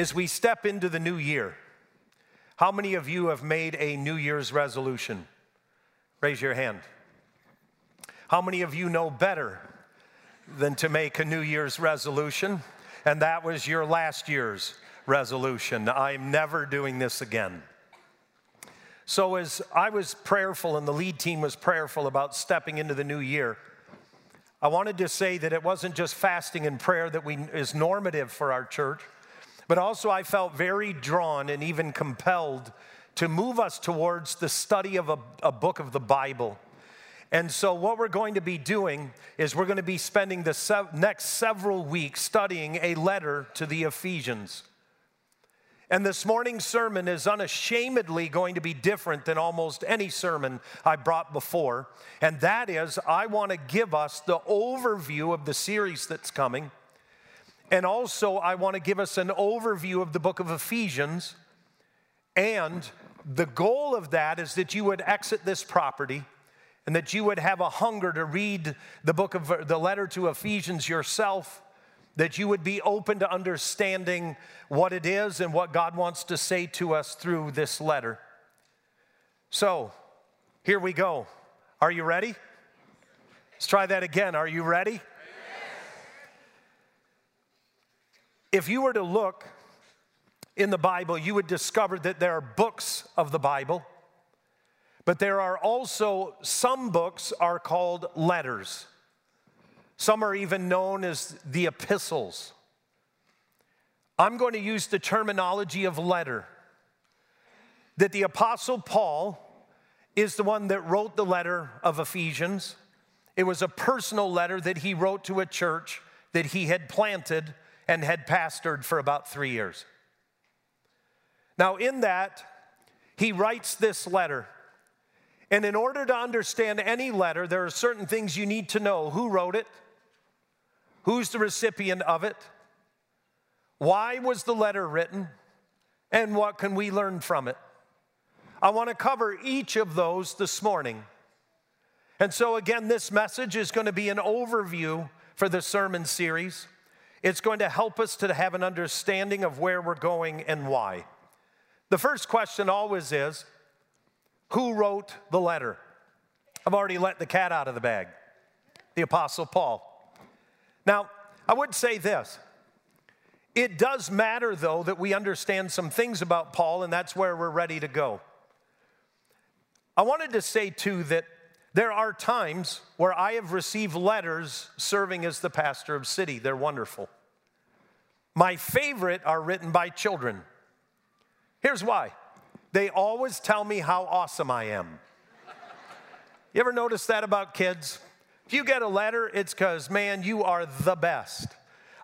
as we step into the new year, how many of you have made a New Year's resolution? Raise your hand. How many of you know better than to make a New Year's resolution? And that was your last year's resolution. I'm never doing this again. So, as I was prayerful and the lead team was prayerful about stepping into the new year, I wanted to say that it wasn't just fasting and prayer that we, is normative for our church, but also I felt very drawn and even compelled to move us towards the study of a, a book of the Bible. And so, what we're going to be doing is we're going to be spending the se- next several weeks studying a letter to the Ephesians. And this morning's sermon is unashamedly going to be different than almost any sermon I brought before. And that is, I want to give us the overview of the series that's coming. And also, I want to give us an overview of the book of Ephesians. And the goal of that is that you would exit this property and that you would have a hunger to read the book of the letter to Ephesians yourself that you would be open to understanding what it is and what God wants to say to us through this letter. So, here we go. Are you ready? Let's try that again. Are you ready? If you were to look in the Bible, you would discover that there are books of the Bible, but there are also some books are called letters. Some are even known as the epistles. I'm going to use the terminology of letter. That the Apostle Paul is the one that wrote the letter of Ephesians. It was a personal letter that he wrote to a church that he had planted and had pastored for about three years. Now, in that, he writes this letter. And in order to understand any letter, there are certain things you need to know who wrote it, Who's the recipient of it? Why was the letter written? And what can we learn from it? I want to cover each of those this morning. And so, again, this message is going to be an overview for the sermon series. It's going to help us to have an understanding of where we're going and why. The first question always is who wrote the letter? I've already let the cat out of the bag the Apostle Paul. Now, I would say this. It does matter, though, that we understand some things about Paul, and that's where we're ready to go. I wanted to say, too, that there are times where I have received letters serving as the pastor of city. They're wonderful. My favorite are written by children. Here's why they always tell me how awesome I am. You ever notice that about kids? If you get a letter, it's because, man, you are the best.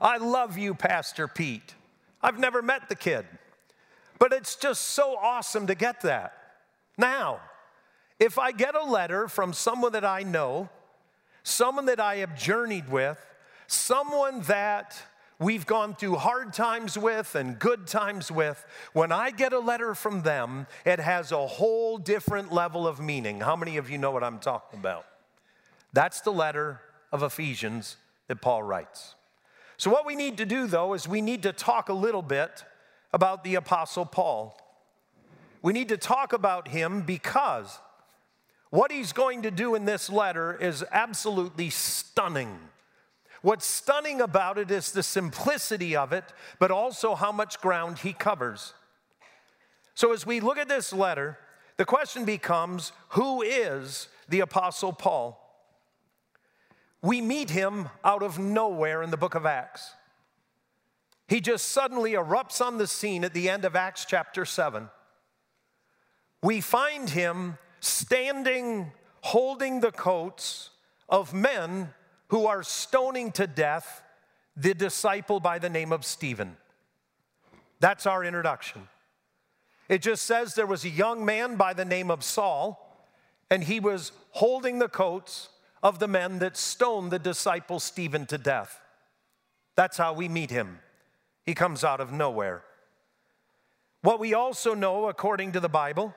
I love you, Pastor Pete. I've never met the kid, but it's just so awesome to get that. Now, if I get a letter from someone that I know, someone that I have journeyed with, someone that we've gone through hard times with and good times with, when I get a letter from them, it has a whole different level of meaning. How many of you know what I'm talking about? That's the letter of Ephesians that Paul writes. So, what we need to do, though, is we need to talk a little bit about the Apostle Paul. We need to talk about him because what he's going to do in this letter is absolutely stunning. What's stunning about it is the simplicity of it, but also how much ground he covers. So, as we look at this letter, the question becomes who is the Apostle Paul? we meet him out of nowhere in the book of Acts. He just suddenly erupts on the scene at the end of Acts chapter 7. We find him standing, holding the coats of men who are stoning to death the disciple by the name of Stephen. That's our introduction. It just says there was a young man by the name of Saul, and he was holding the coats of the men that stoned the disciple Stephen to death. That's how we meet him. He comes out of nowhere. What we also know, according to the Bible,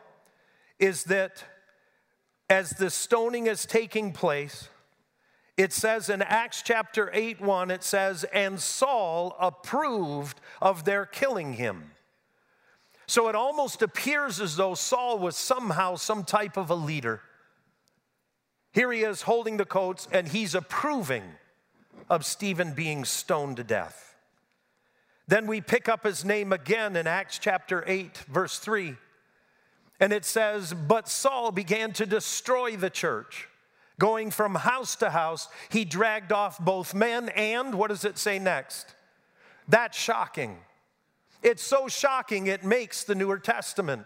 is that as the stoning is taking place, it says in Acts chapter 8 1, it says, And Saul approved of their killing him. So it almost appears as though Saul was somehow some type of a leader. Here he is holding the coats, and he's approving of Stephen being stoned to death. Then we pick up his name again in Acts chapter 8, verse 3. And it says, But Saul began to destroy the church. Going from house to house, he dragged off both men and, what does it say next? That's shocking. It's so shocking, it makes the Newer Testament.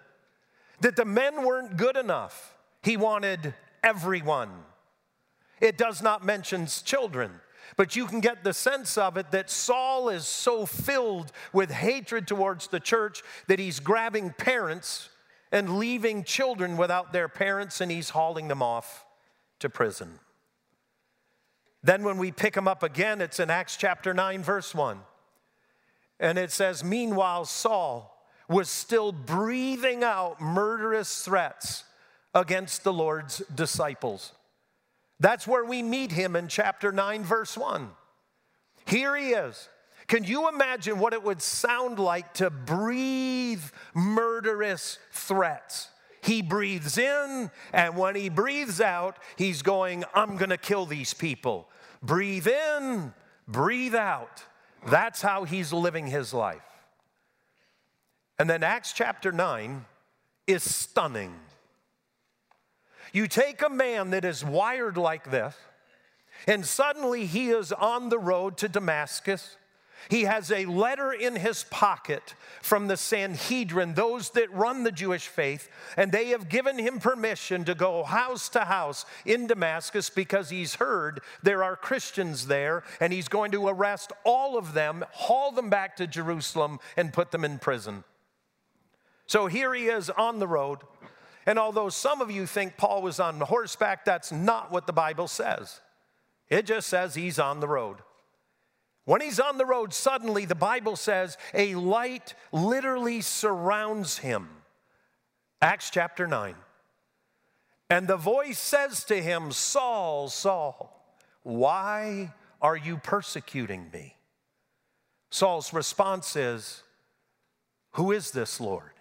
That the men weren't good enough. He wanted everyone. It does not mention children, but you can get the sense of it that Saul is so filled with hatred towards the church that he's grabbing parents and leaving children without their parents and he's hauling them off to prison. Then, when we pick him up again, it's in Acts chapter 9, verse 1. And it says, Meanwhile, Saul was still breathing out murderous threats against the Lord's disciples. That's where we meet him in chapter 9, verse 1. Here he is. Can you imagine what it would sound like to breathe murderous threats? He breathes in, and when he breathes out, he's going, I'm gonna kill these people. Breathe in, breathe out. That's how he's living his life. And then Acts chapter 9 is stunning. You take a man that is wired like this, and suddenly he is on the road to Damascus. He has a letter in his pocket from the Sanhedrin, those that run the Jewish faith, and they have given him permission to go house to house in Damascus because he's heard there are Christians there, and he's going to arrest all of them, haul them back to Jerusalem, and put them in prison. So here he is on the road. And although some of you think Paul was on horseback, that's not what the Bible says. It just says he's on the road. When he's on the road, suddenly the Bible says a light literally surrounds him. Acts chapter 9. And the voice says to him, Saul, Saul, why are you persecuting me? Saul's response is, Who is this, Lord?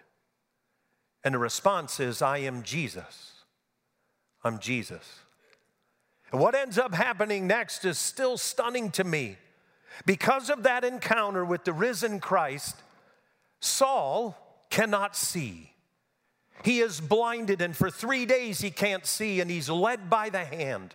And the response is, I am Jesus. I'm Jesus. And what ends up happening next is still stunning to me. Because of that encounter with the risen Christ, Saul cannot see. He is blinded, and for three days he can't see, and he's led by the hand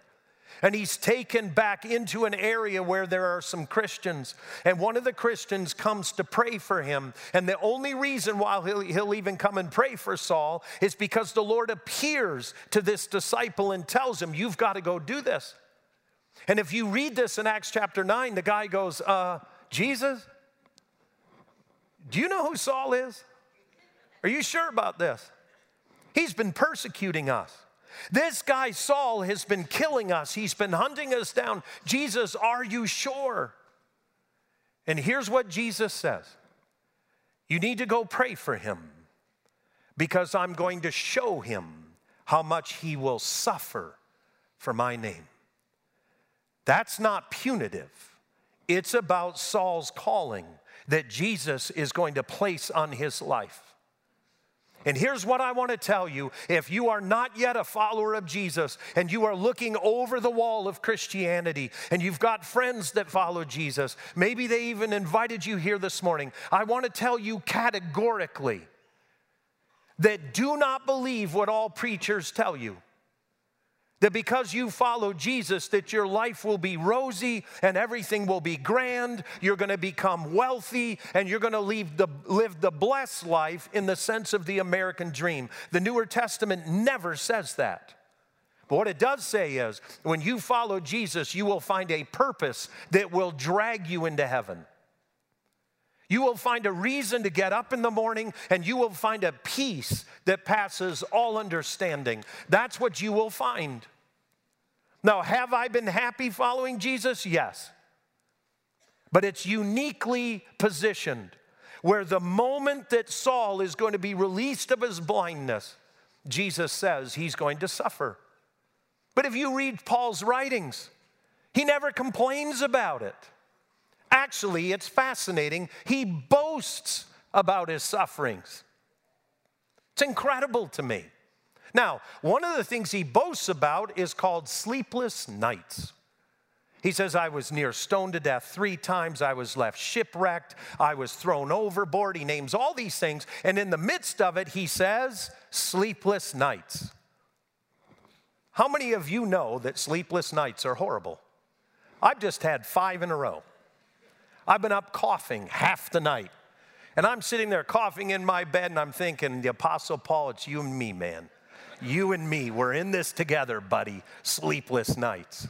and he's taken back into an area where there are some Christians. And one of the Christians comes to pray for him. And the only reason why he'll, he'll even come and pray for Saul is because the Lord appears to this disciple and tells him, You've got to go do this. And if you read this in Acts chapter 9, the guy goes, uh, Jesus, do you know who Saul is? Are you sure about this? He's been persecuting us. This guy, Saul, has been killing us. He's been hunting us down. Jesus, are you sure? And here's what Jesus says You need to go pray for him because I'm going to show him how much he will suffer for my name. That's not punitive, it's about Saul's calling that Jesus is going to place on his life. And here's what I want to tell you if you are not yet a follower of Jesus and you are looking over the wall of Christianity and you've got friends that follow Jesus, maybe they even invited you here this morning, I want to tell you categorically that do not believe what all preachers tell you. That because you follow Jesus, that your life will be rosy and everything will be grand. You're going to become wealthy and you're going to live the, live the blessed life in the sense of the American dream. The Newer Testament never says that. But what it does say is when you follow Jesus, you will find a purpose that will drag you into heaven. You will find a reason to get up in the morning and you will find a peace that passes all understanding. That's what you will find. Now, have I been happy following Jesus? Yes. But it's uniquely positioned where the moment that Saul is going to be released of his blindness, Jesus says he's going to suffer. But if you read Paul's writings, He never complains about it. Actually, it's fascinating. He boasts about his sufferings. It's incredible to me. Now, one of the things he boasts about is called sleepless nights. He says, I was near stoned to death three times. I was left shipwrecked. I was thrown overboard. He names all these things. And in the midst of it, he says, sleepless nights. How many of you know that sleepless nights are horrible? I've just had five in a row. I've been up coughing half the night. And I'm sitting there coughing in my bed, and I'm thinking, the Apostle Paul, it's you and me, man. You and me, we're in this together, buddy. Sleepless nights.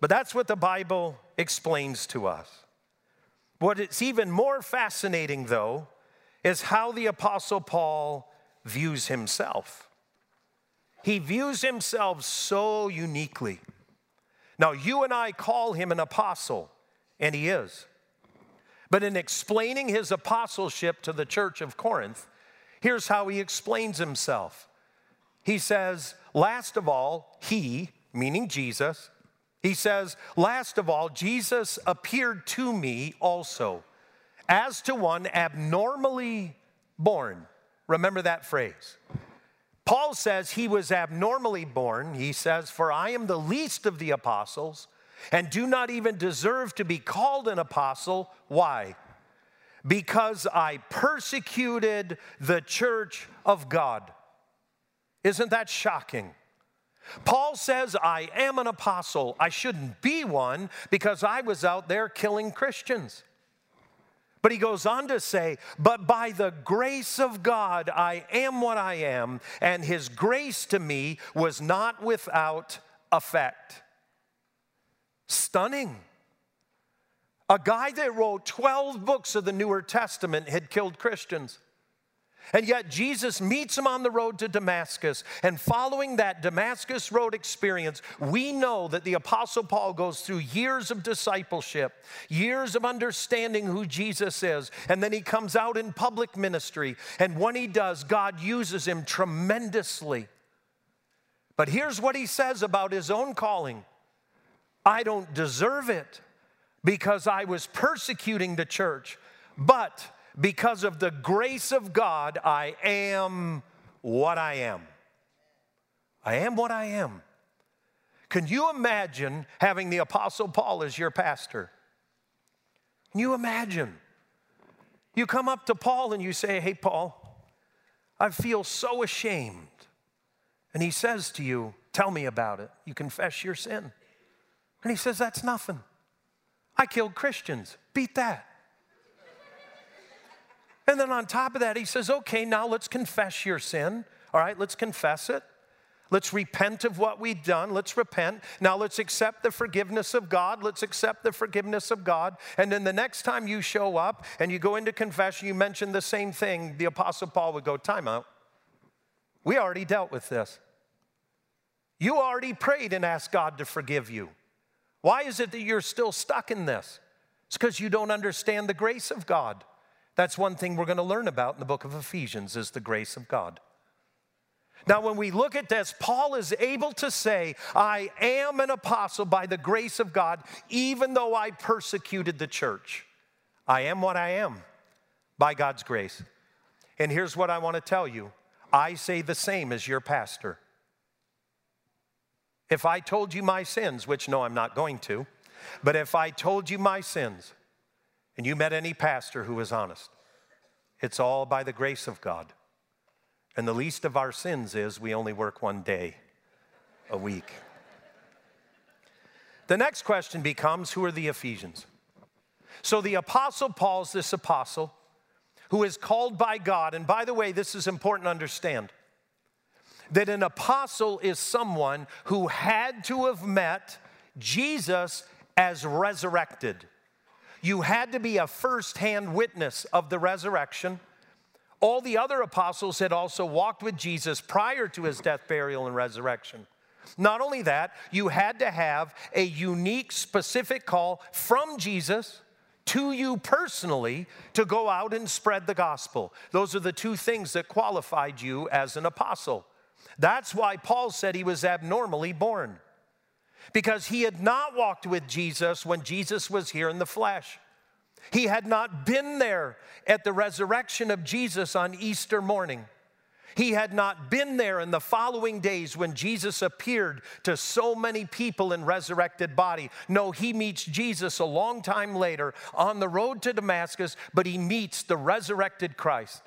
But that's what the Bible explains to us. What is even more fascinating, though, is how the Apostle Paul views himself. He views himself so uniquely. Now, you and I call him an apostle, and he is. But in explaining his apostleship to the church of Corinth, here's how he explains himself. He says, Last of all, he, meaning Jesus, he says, Last of all, Jesus appeared to me also as to one abnormally born. Remember that phrase. Paul says he was abnormally born. He says, For I am the least of the apostles and do not even deserve to be called an apostle. Why? Because I persecuted the church of God. Isn't that shocking? Paul says, I am an apostle. I shouldn't be one because I was out there killing Christians. But he goes on to say, But by the grace of God, I am what I am, and his grace to me was not without effect. Stunning. A guy that wrote 12 books of the Newer Testament had killed Christians. And yet Jesus meets him on the road to Damascus. And following that Damascus Road experience, we know that the Apostle Paul goes through years of discipleship, years of understanding who Jesus is. And then he comes out in public ministry. And when he does, God uses him tremendously. But here's what he says about his own calling I don't deserve it because I was persecuting the church. But because of the grace of God, I am what I am. I am what I am. Can you imagine having the Apostle Paul as your pastor? Can you imagine? You come up to Paul and you say, Hey, Paul, I feel so ashamed. And he says to you, Tell me about it. You confess your sin. And he says, That's nothing. I killed Christians. Beat that. And then on top of that, he says, okay, now let's confess your sin. All right, let's confess it. Let's repent of what we've done. Let's repent. Now let's accept the forgiveness of God. Let's accept the forgiveness of God. And then the next time you show up and you go into confession, you mention the same thing, the Apostle Paul would go, Time out. We already dealt with this. You already prayed and asked God to forgive you. Why is it that you're still stuck in this? It's because you don't understand the grace of God. That's one thing we're going to learn about in the book of Ephesians is the grace of God. Now, when we look at this, Paul is able to say, I am an apostle by the grace of God, even though I persecuted the church. I am what I am by God's grace. And here's what I want to tell you I say the same as your pastor. If I told you my sins, which no, I'm not going to, but if I told you my sins, and you met any pastor who was honest, it's all by the grace of God. And the least of our sins is we only work one day a week. The next question becomes who are the Ephesians? So the apostle Paul's this apostle who is called by God. And by the way, this is important to understand that an apostle is someone who had to have met Jesus as resurrected. You had to be a firsthand witness of the resurrection. All the other apostles had also walked with Jesus prior to his death, burial, and resurrection. Not only that, you had to have a unique, specific call from Jesus to you personally to go out and spread the gospel. Those are the two things that qualified you as an apostle. That's why Paul said he was abnormally born. because he had not walked with Jesus when Jesus was here in the flesh. He had not been there at the resurrection of Jesus on Easter morning. He had not been there in the following days when Jesus appeared to so many people in resurrected body. No, he meets Jesus a long time later on the road to Damascus, but he meets the resurrected Christ.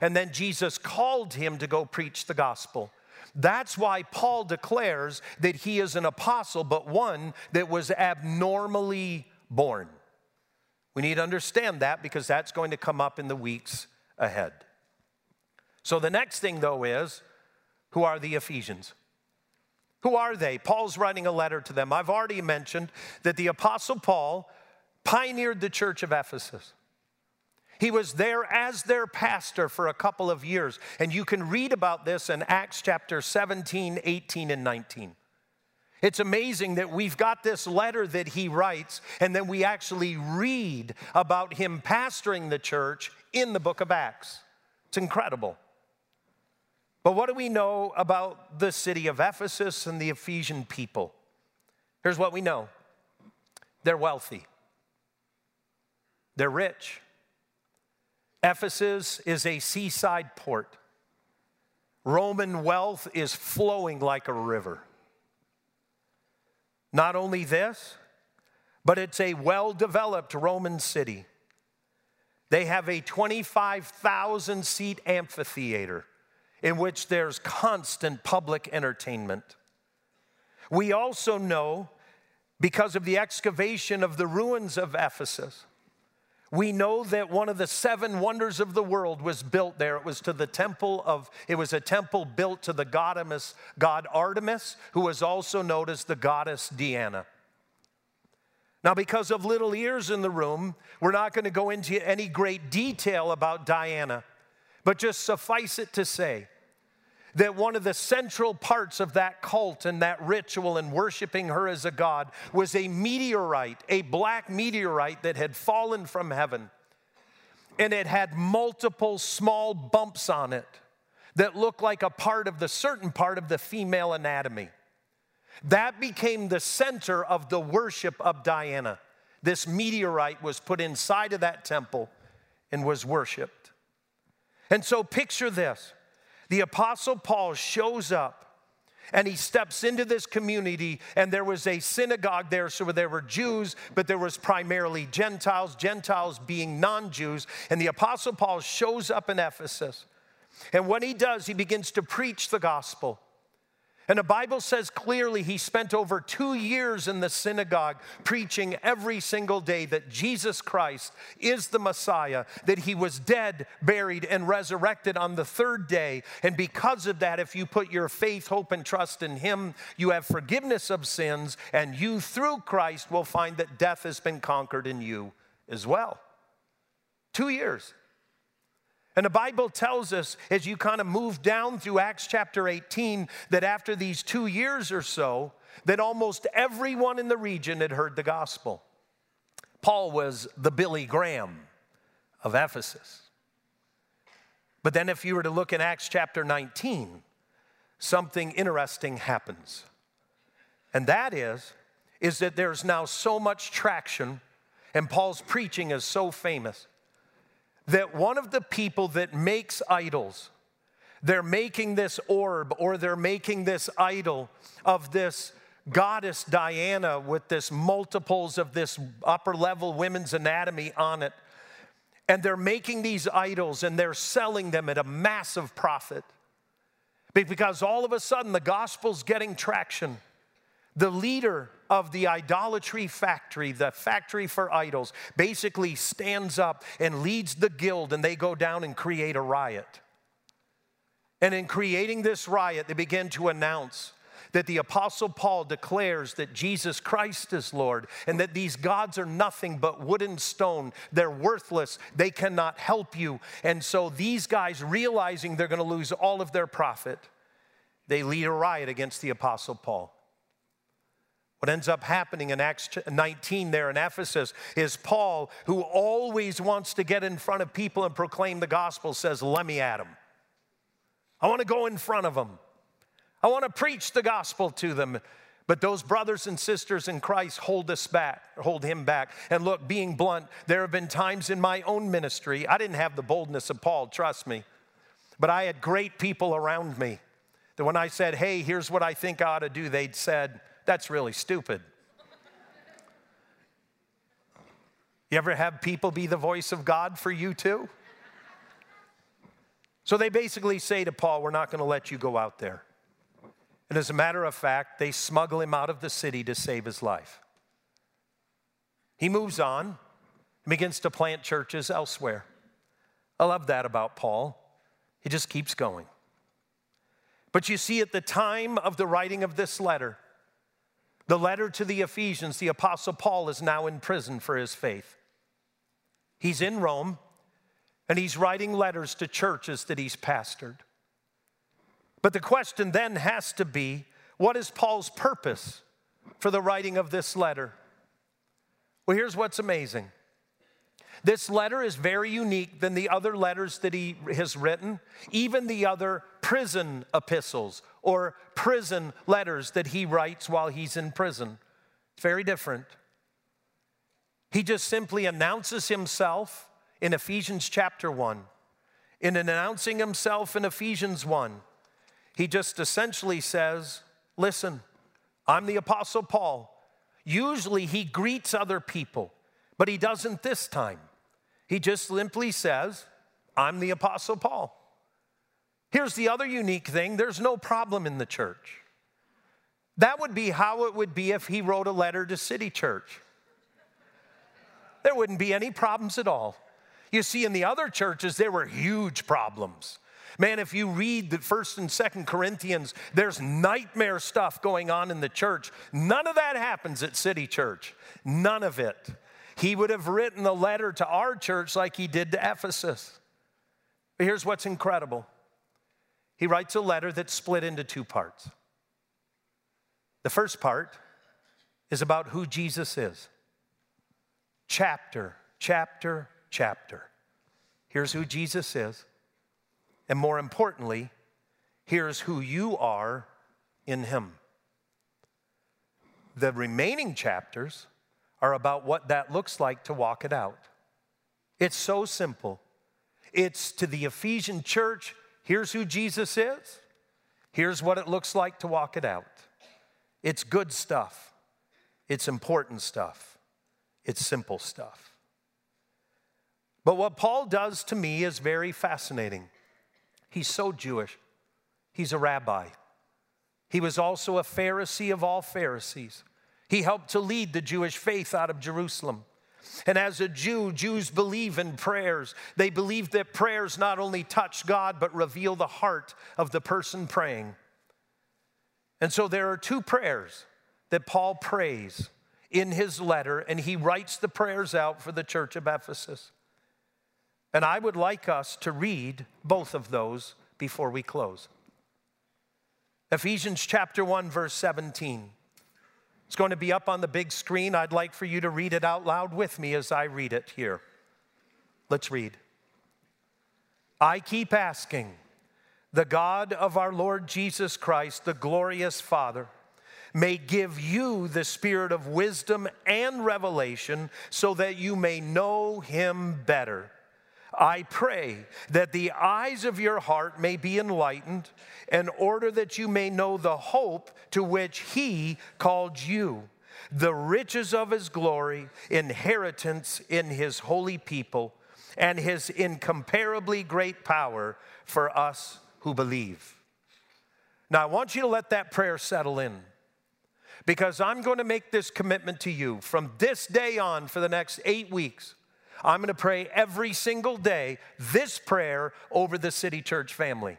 And then Jesus called him to go preach the gospel. That's why Paul declares that he is an apostle, but one that was abnormally born. We need to understand that because that's going to come up in the weeks ahead. So the next thing, though, is who are the Ephesians? Who are they? Paul's writing a letter to them. I've already mentioned that the Apostle Paul pioneered the church of Ephesus. He was there as their pastor for a couple of years. And you can read about this in Acts chapter 17, 18, and 19. It's amazing that we've got this letter that he writes, and then we actually read about him pastoring the church in the book of Acts. It's incredible. But what do we know about the city of Ephesus and the Ephesian people? Here's what we know they're wealthy, they're rich. Ephesus is a seaside port. Roman wealth is flowing like a river. Not only this, but it's a well developed Roman city. They have a 25,000 seat amphitheater in which there's constant public entertainment. We also know, because of the excavation of the ruins of Ephesus, we know that one of the seven wonders of the world was built there. It was to the temple of, it was a temple built to the goddess, god Artemis, who was also known as the goddess Diana. Now, because of little ears in the room, we're not going to go into any great detail about Diana, but just suffice it to say that one of the central parts of that cult and that ritual and worshiping her as a god was a meteorite, a black meteorite that had fallen from heaven. And it had multiple small bumps on it that looked like a part of the certain part of the female anatomy. That became the center of the worship of Diana. This meteorite was put inside of that temple and was worshiped. And so picture this the Apostle Paul shows up and he steps into this community and there was a synagogue there. So there were jews but there was primarily gentiles gentiles being non-jews. And the apostle paul shows up in ephesus. And what he does he begins to preach the gospel and the Bible says clearly he spent over two years in the synagogue preaching every single day that Jesus Christ is the Messiah, that he was dead, buried, and resurrected on the third day. And because of that, if you put your faith, hope, and trust in him, you have forgiveness of sins, and you through Christ will find that death has been conquered in you as well. Two years. And the Bible tells us, as you kind of move down through Acts chapter 18, that after these two years or so, that almost everyone in the region had heard the gospel. Paul was the Billy Graham of Ephesus. But then, if you were to look in Acts chapter 19, something interesting happens. And that is, is that there's now so much traction, and Paul's preaching is so famous that one of the people that makes idols, they're making this orb or they're making this idol of this goddess Diana with this multiples of this upper level women's anatomy on it. And they're making these idols and they're selling them at a massive profit. Because all of a sudden the gospel's getting traction. The leader of the idolatry factory, the factory for idols, basically stands up and leads the guild, and they go down and create a riot. And in creating this riot, they begin to announce that the Apostle Paul declares that Jesus Christ is Lord and that these gods are nothing but wood and stone. They're worthless. They cannot help you. And so these guys, realizing they're going to lose all of their profit, they lead a riot against the Apostle Paul. What ends up happening in Acts 19 there in Ephesus is Paul, who always wants to get in front of people and proclaim the gospel, says, Let me at them. I want to go in front of them. I want to preach the gospel to them. But those brothers and sisters in Christ hold us back, hold him back. And look, being blunt, there have been times in my own ministry, I didn't have the boldness of Paul, trust me, but I had great people around me that when I said, hey, here's what I think I ought to do, they'd said, that's really stupid. You ever have people be the voice of God for you too? So they basically say to Paul, We're not going to let you go out there. And as a matter of fact, they smuggle him out of the city to save his life. He moves on and begins to plant churches elsewhere. I love that about Paul. He just keeps going. But you see, at the time of the writing of this letter, the letter to the Ephesians, the Apostle Paul is now in prison for his faith. He's in Rome and he's writing letters to churches that he's pastored. But the question then has to be what is Paul's purpose for the writing of this letter? Well, here's what's amazing. This letter is very unique than the other letters that he has written, even the other prison epistles or prison letters that he writes while he's in prison. It's very different. He just simply announces himself in Ephesians chapter 1. In announcing himself in Ephesians 1, he just essentially says, Listen, I'm the Apostle Paul. Usually he greets other people, but he doesn't this time. He just simply says, I'm the Apostle Paul. Here's the other unique thing there's no problem in the church. That would be how it would be if he wrote a letter to City Church there wouldn't be any problems at all. You see, in the other churches, there were huge problems. Man, if you read the first and second Corinthians, there's nightmare stuff going on in the church. None of that happens at City Church. None of it. He would have written a letter to our church like he did to Ephesus. But here's what's incredible he writes a letter that's split into two parts. The first part is about who Jesus is chapter, chapter, chapter. Here's who Jesus is. And more importantly, here's who you are in Him. The remaining chapters are about what that looks like to walk it out. It's so simple. It's to the Ephesian church here's who Jesus is, here's what it looks like to walk it out. It's good stuff, it's important stuff. It's simple stuff. But what Paul does to me is very fascinating. He's so Jewish, he's a rabbi. He was also a Pharisee of all Pharisees. He helped to lead the Jewish faith out of Jerusalem. And as a Jew, Jews believe in prayers. They believe that prayers not only touch God, but reveal the heart of the person praying. And so there are two prayers that Paul prays in his letter, and he writes the prayers out for the church of Ephesus. And I would like us to read both of those before we close. Ephesians chapter 1, verse 17. It's going to be up on the big screen. I'd like for you to read it out loud with me as I read it here. Let's read. I keep asking the God of our Lord Jesus Christ, the glorious Father may give you the spirit of wisdom and revelation so that you may know him better. I pray that the eyes of your heart may be enlightened in order that you may know the hope to which he called you, the riches of his glory, inheritance in his holy people, and his incomparably great power for us who believe. Now, I want you to let that prayer settle in because I'm going to make this commitment to you from this day on for the next eight weeks. I'm going to pray every single day this prayer over the City Church family.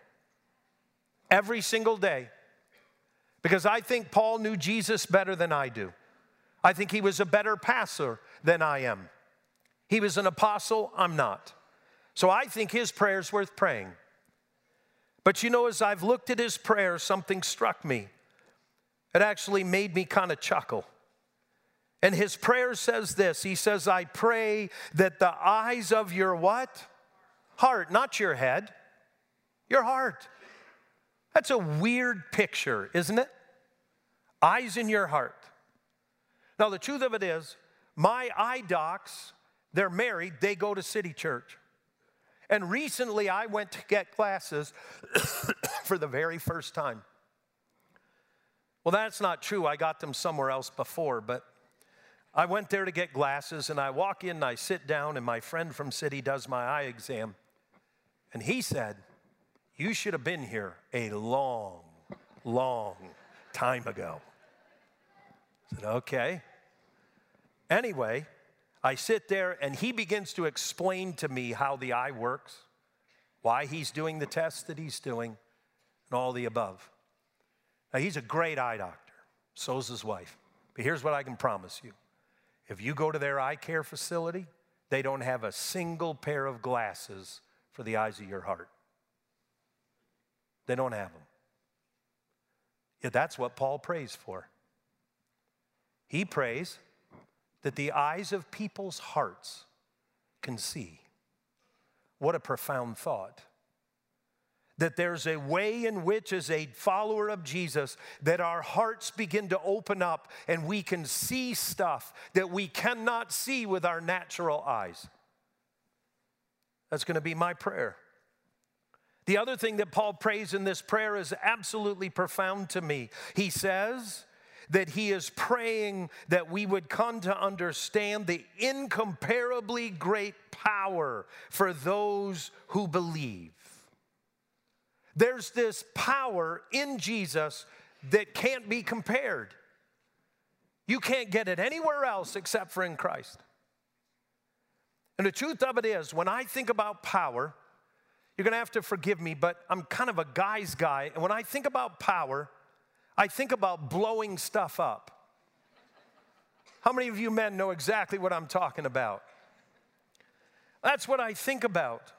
Every single day. Because I think Paul knew Jesus better than I do. I think he was a better pastor than I am. He was an apostle, I'm not. So I think his prayer is worth praying. But you know, as I've looked at his prayer, something struck me. It actually made me kind of chuckle. And his prayer says this He says, I pray that the eyes of your what? Heart, not your head, your heart. That's a weird picture, isn't it? Eyes in your heart. Now, the truth of it is, my eye docs, they're married, they go to City Church. And recently I went to get glasses for the very first time. Well, that's not true. I got them somewhere else before, but I went there to get glasses and I walk in and I sit down and my friend from City does my eye exam. And he said, You should have been here a long, long time ago. I said, Okay. Anyway, I sit there and he begins to explain to me how the eye works, why he's doing the tests that he's doing, and all the above. Now, he's a great eye doctor, so's his wife. But here's what I can promise you if you go to their eye care facility, they don't have a single pair of glasses for the eyes of your heart. They don't have them. Yet that's what Paul prays for. He prays that the eyes of people's hearts can see. What a profound thought. That there's a way in which, as a follower of Jesus, that our hearts begin to open up and we can see stuff that we cannot see with our natural eyes. That's going to be my prayer. The other thing that Paul prays in this prayer is absolutely profound to me. He says, that he is praying that we would come to understand the incomparably great power for those who believe. There's this power in Jesus that can't be compared. You can't get it anywhere else except for in Christ. And the truth of it is, when I think about power, you're gonna have to forgive me, but I'm kind of a guy's guy. And when I think about power, I think about blowing stuff up. How many of you men know exactly what I'm talking about? That's what I think about.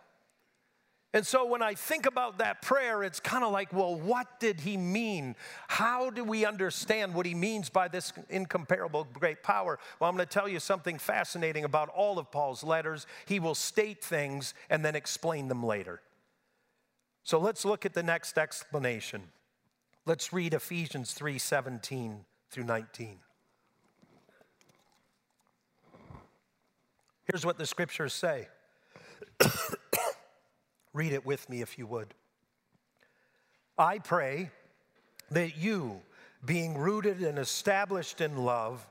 And so when I think about that prayer, it's kind of like, well, what did he mean? How do we understand what he means by this incomparable great power? Well, I'm going to tell you something fascinating about all of Paul's letters. He will state things and then explain them later. So let's look at the next explanation. Let's read Ephesians 3 17 through 19. Here's what the scriptures say. read it with me if you would. I pray that you, being rooted and established in love,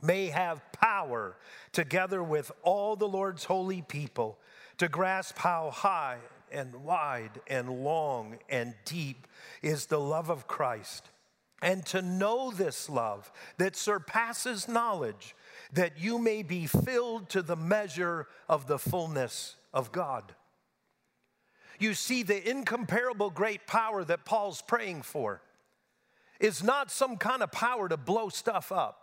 may have power together with all the Lord's holy people to grasp how high and wide and long and deep is the love of Christ. And to know this love that surpasses knowledge, that you may be filled to the measure of the fullness of God. You see, the incomparable great power that Paul's praying for is not some kind of power to blow stuff up.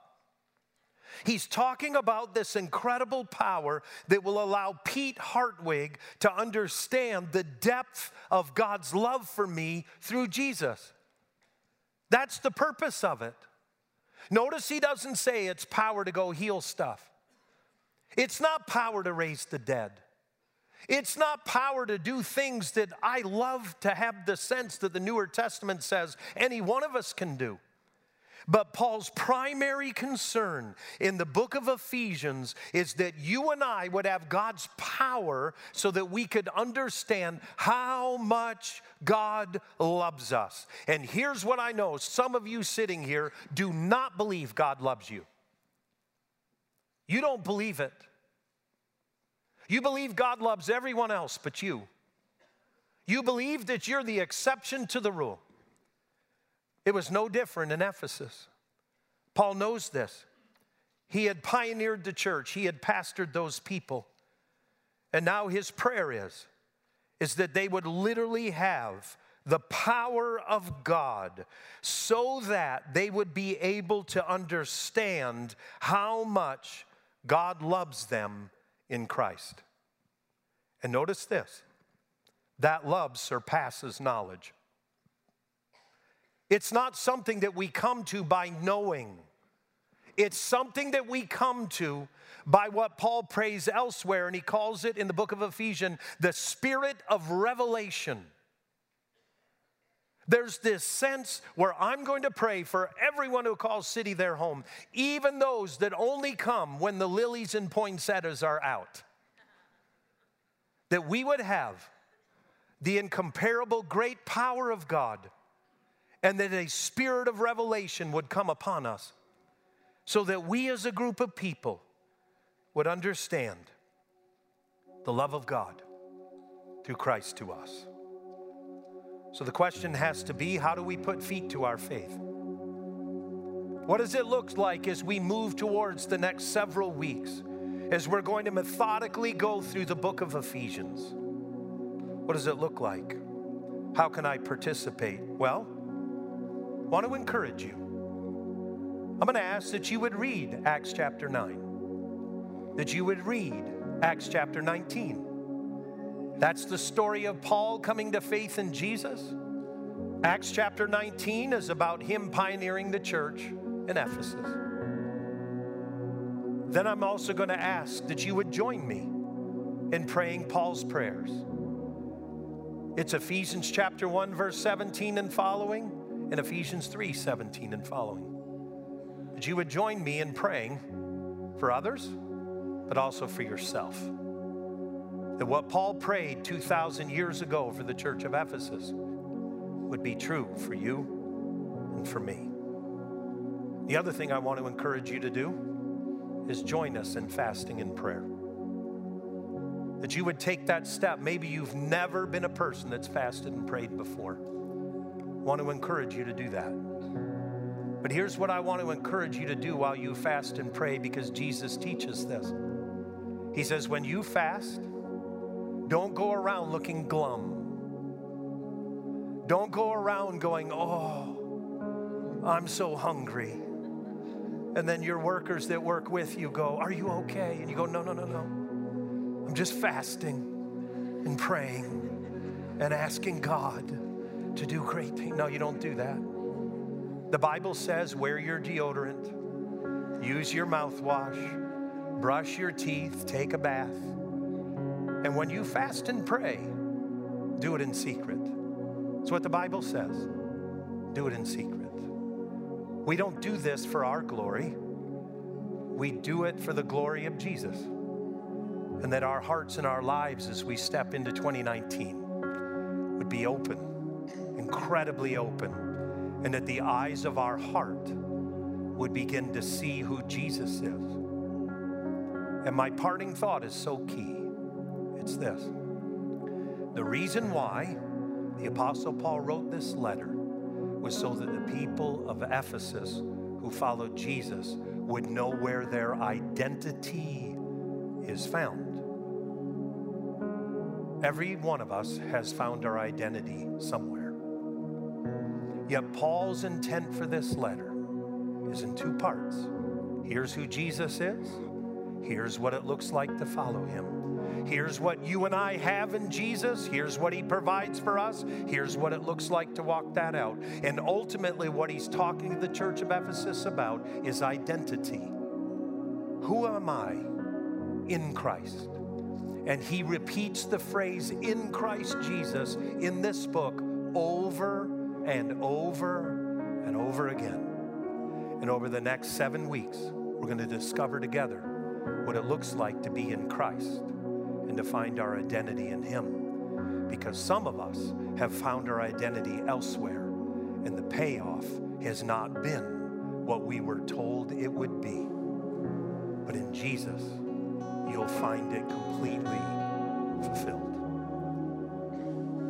He's talking about this incredible power that will allow Pete Hartwig to understand the depth of God's love for me through Jesus. That's the purpose of it. Notice he doesn't say it's power to go heal stuff. It's not power to raise the dead. It's not power to do things that I love to have the sense that the Newer Testament says any one of us can do. But Paul's primary concern in the book of Ephesians is that you and I would have God's power so that we could understand how much God loves us. And here's what I know some of you sitting here do not believe God loves you. You don't believe it. You believe God loves everyone else but you. You believe that you're the exception to the rule. It was no different in Ephesus. Paul knows this. He had pioneered the church, he had pastored those people. And now his prayer is is that they would literally have the power of God so that they would be able to understand how much God loves them in Christ. And notice this that love surpasses knowledge. It's not something that we come to by knowing. It's something that we come to by what Paul prays elsewhere, and he calls it in the book of Ephesians the spirit of revelation. There's this sense where I'm going to pray for everyone who calls city their home, even those that only come when the lilies and poinsettias are out. That we would have the incomparable great power of God and that a spirit of revelation would come upon us so that we as a group of people would understand the love of God through Christ to us. So the question has to be how do we put feet to our faith? What does it look like as we move towards the next several weeks, as we're going to methodically go through the book of Ephesians? What does it look like? How can I participate? Well, I want to encourage you. I'm going to ask that you would read Acts chapter 9, that you would read Acts chapter 19 that's the story of Paul coming to faith in Jesus. Acts chapter 19 is about him pioneering the church in Ephesus. Then I'm also going to ask that you would join me in praying Paul's prayers. It's Ephesians chapter 1 verse 17 and following and Ephesians 3 17 and following. That you would join me in praying for others, but also for yourself that what Paul prayed 2,000 years ago for the church of Ephesus would be true for you and for me. The other thing I want to encourage you to do is join us in fasting and prayer. That you would take that step. Maybe you've never been a person that's fasted and prayed before. I want to encourage you to do that. But here's what I want to encourage you to do while you fast and pray because Jesus teaches this. He says, when you fast, don't go around looking glum. Don't go around going, oh, I'm so hungry. And then your workers that work with you go, Are you okay? And you go, No, no, no, no. I'm just fasting and praying and asking God to do great things. No, you don't do that. The Bible says, Wear your deodorant, use your mouthwash, brush your teeth, take a bath. And when you fast and pray, do it in secret. It's what the Bible says. Do it in secret. We don't do this for our glory, we do it for the glory of Jesus. And that our hearts and our lives as we step into 2019 would be open, incredibly open, and that the eyes of our heart would begin to see who Jesus is. And my parting thought is so key. It's this the reason why the Apostle Paul wrote this letter was so that the people of Ephesus who followed Jesus would know where their identity is found. Every one of us has found our identity somewhere. Yet Paul's intent for this letter is in two parts. Here's who Jesus is, here's what it looks like to follow him. Here's what you and I have in Jesus. Here's what He provides for us. Here's what it looks like to walk that out. And ultimately, what He's talking to the church of Ephesus about is identity. Who am I in Christ? And He repeats the phrase in Christ Jesus in this book over and over and over again. And over the next seven weeks, we're going to discover together what it looks like to be in Christ and to find our identity in Him. Because some of us have found our identity elsewhere, and the payoff has not been what we were told it would be. But in Jesus, you'll find it completely fulfilled.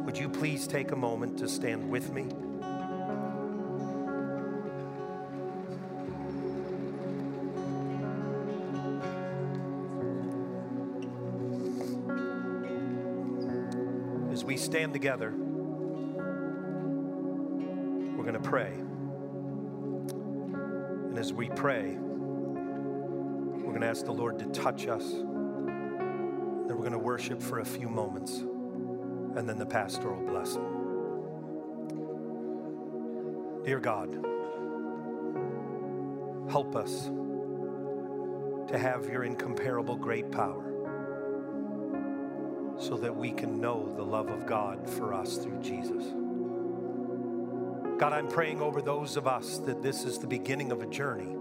Would you please take a moment to stand with me? Stand together, we're going to pray. And as we pray, we're going to ask the Lord to touch us. Then we're going to worship for a few moments, and then the pastoral blessing. Dear God, help us to have your incomparable great power so that we can know the love of God for us through Jesus. God, I'm praying over those of us that this is the beginning of a journey.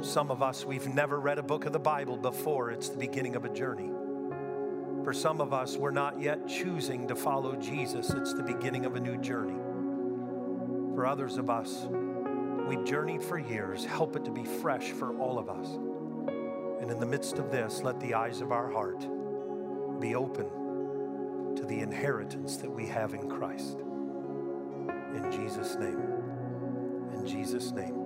Some of us, we've never read a book of the Bible before, it's the beginning of a journey. For some of us, we're not yet choosing to follow Jesus, it's the beginning of a new journey. For others of us, we've journeyed for years. Help it to be fresh for all of us. And in the midst of this, let the eyes of our heart be open to the inheritance that we have in Christ. In Jesus' name. In Jesus' name.